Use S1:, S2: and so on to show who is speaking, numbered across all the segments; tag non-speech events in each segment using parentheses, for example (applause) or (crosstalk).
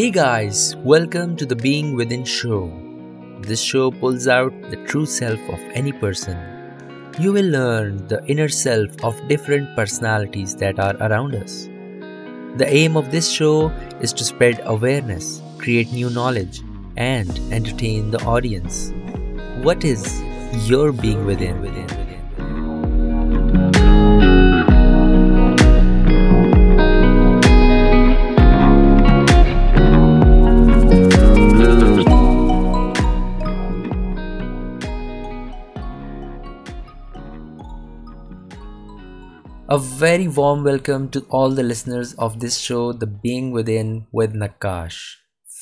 S1: Hey guys, welcome to the Being Within show. This show pulls out the true self of any person. You will learn the inner self of different personalities that are around us. The aim of this show is to spread awareness, create new knowledge, and entertain the audience. What is your being within? within, A very warm welcome to all the listeners of this show, The Being Within with Naqash.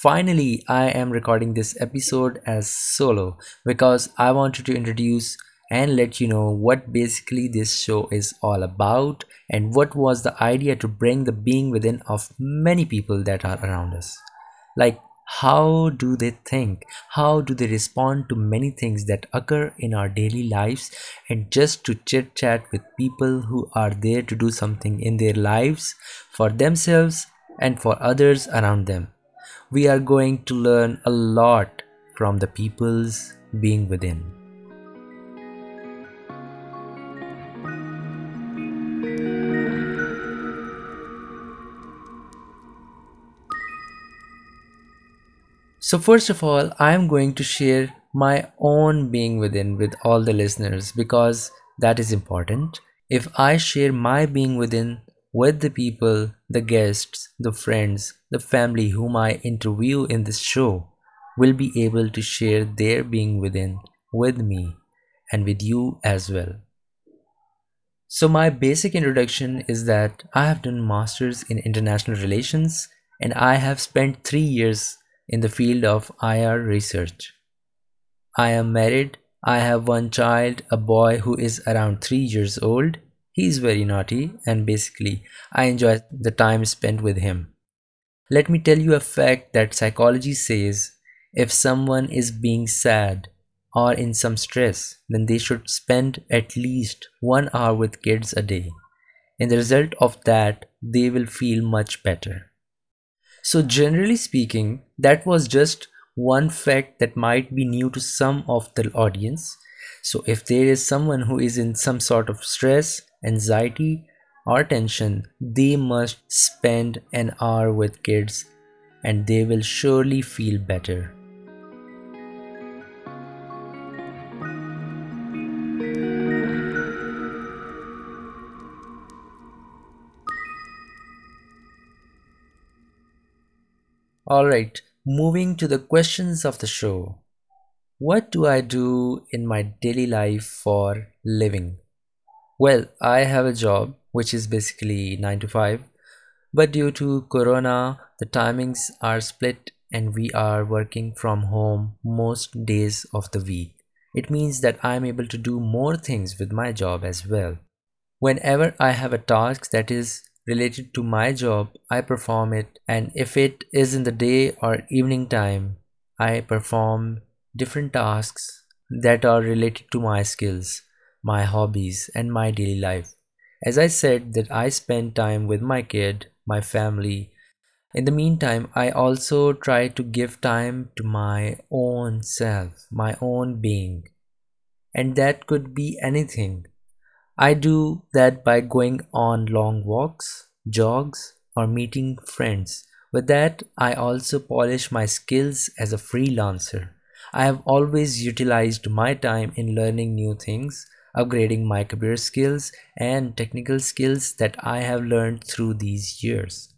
S1: Finally, I am recording this episode as solo because I wanted to introduce and let you know what basically this show is all about and what was the idea to bring the being within of many people that are around us. Like how do they think? How do they respond to many things that occur in our daily lives? And just to chit chat with people who are there to do something in their lives for themselves and for others around them. We are going to learn a lot from the people's being within So, first of all, I am going to share my own being within with all the listeners because that is important. If I share my being within with the people, the guests, the friends, the family whom I interview in this show, will be able to share their being within with me and with you as well. So, my basic introduction is that I have done masters in international relations and I have spent three years in the field of IR research. I am married. I have one child, a boy who is around 3 years old. He is very naughty and basically I enjoy the time spent with him. Let me tell you a fact that psychology says if someone is being sad or in some stress, then they should spend at least one hour with kids a day. In the result of that, they will feel much better. So, generally speaking, that was just one fact that might be new to some of the audience. So, if there is someone who is in some sort of stress, anxiety, or tension, they must spend an hour with kids and they will surely feel better. Alright, moving to the questions of the show. What do I do in my daily life for living? Well, I have a job which is basically 9 to 5, but due to corona, the timings are split and we are working from home most days of the week. It means that I am able to do more things with my job as well. Whenever I have a task that is related to my job, I perform it. And if it is in the day or evening time, I perform different tasks that are related to my skills, my hobbies, and my daily life. As I said, that I spend time with my kid, my family. In the meantime, I also try to give time to my own self, my own being. And that could be anything I do that by going on long walks, jogs, or meeting friends. With that, I also polish my skills as a freelancer. I have always utilized my time in learning new things, upgrading my computer skills and technical skills that I have learned through these years.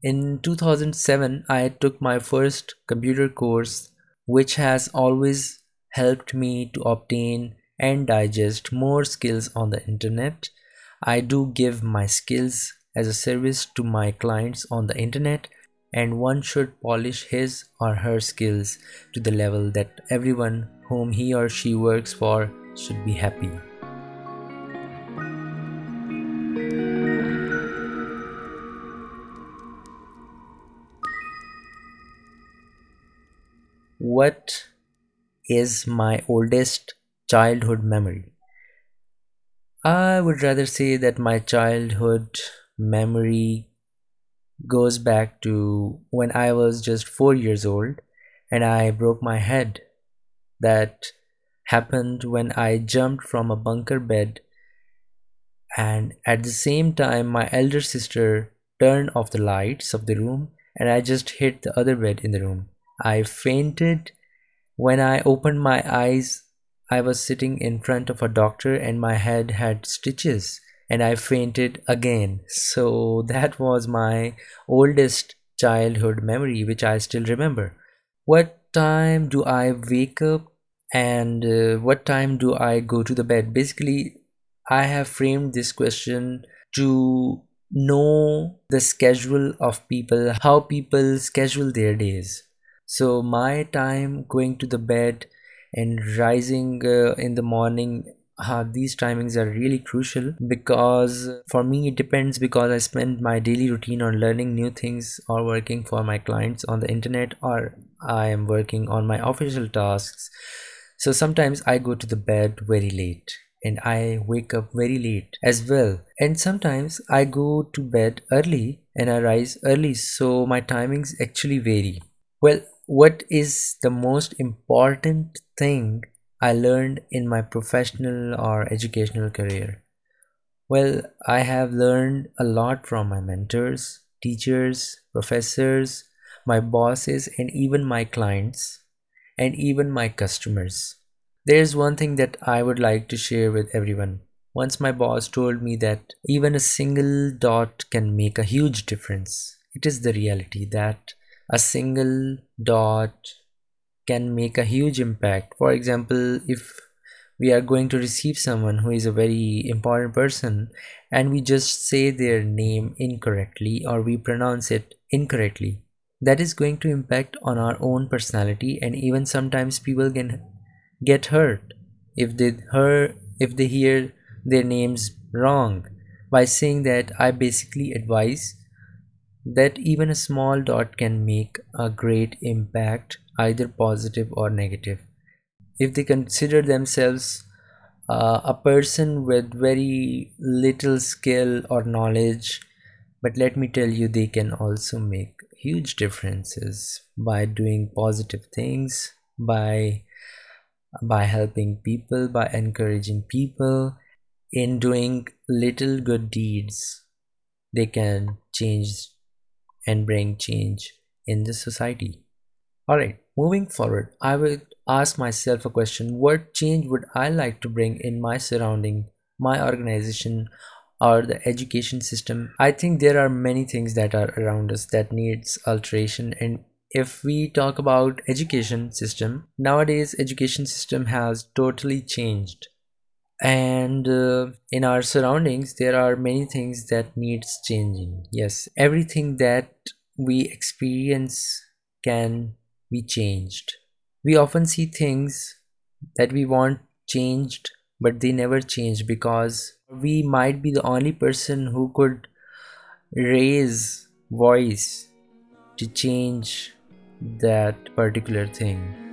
S1: In 2007, I took my first computer course, which has always helped me to obtain and digest more skills on the internet. I do give my skills as a service to my clients on the internet and one should polish his or her skills to the level that everyone whom he or she works for should be happy. What is my oldest childhood memory. I would rather say that my childhood memory goes back to when I was just four years old and I broke my head. That happened when I jumped from a bunker bed, and at the same time, my elder sister turned off the lights of the room and I just hit the other bed in the room. I fainted. When I opened my eyes, I was sitting in front of a doctor and my head had stitches and I fainted again. So (laughs) that was my oldest childhood memory, which I still remember. What time do I wake up and uh, what time do I go to the bed? Basically, I have framed this question to know the schedule of people, how people schedule their days. So, my time going to the bed and rising uh, in the morning uh, these timings are really crucial because for me it depends because I spend my daily routine on learning new things or working for my clients on the internet or I am working on my official tasks. So sometimes I go to the bed very late and I wake up very late as well. And sometimes I go to bed early and I rise early, so my timings actually vary. Well, what is the most important thing I learned in my professional or educational career? Well, I have learned a lot from my mentors, teachers, professors, my bosses, and even my clients, and even my customers. There's one thing that I would like to share with everyone. Once my boss told me that even a single dot can make a huge difference. It is the reality that a single dot can make a huge impact. For example, if we are going to receive someone who is a very important person and we just say their name incorrectly or we pronounce it incorrectly, that is going to impact on our own personality and even sometimes people can get hurt if they hear if they hear their names wrong by saying that i basically advise that even a small dot can make a great impact either positive or negative. If they consider themselves uh, a person with very little skill or knowledge but let me tell you they can also make huge differences by doing positive things by by helping people, by encouraging people. In doing little good deeds, they can change and bring change in the society. All right, moving forward, I will ask myself a question. What change would I like to bring in my surrounding, my organization, or the education system? I think there are many things that are around us that needs alteration and if we talk about education system nowadays education system has totally changed. And uh, in our surroundings there are many things that needs changing. Yes everything that we experience can be changed we often see things that we want changed but they never change because we might be the only person who could raise voice to change that particular thing.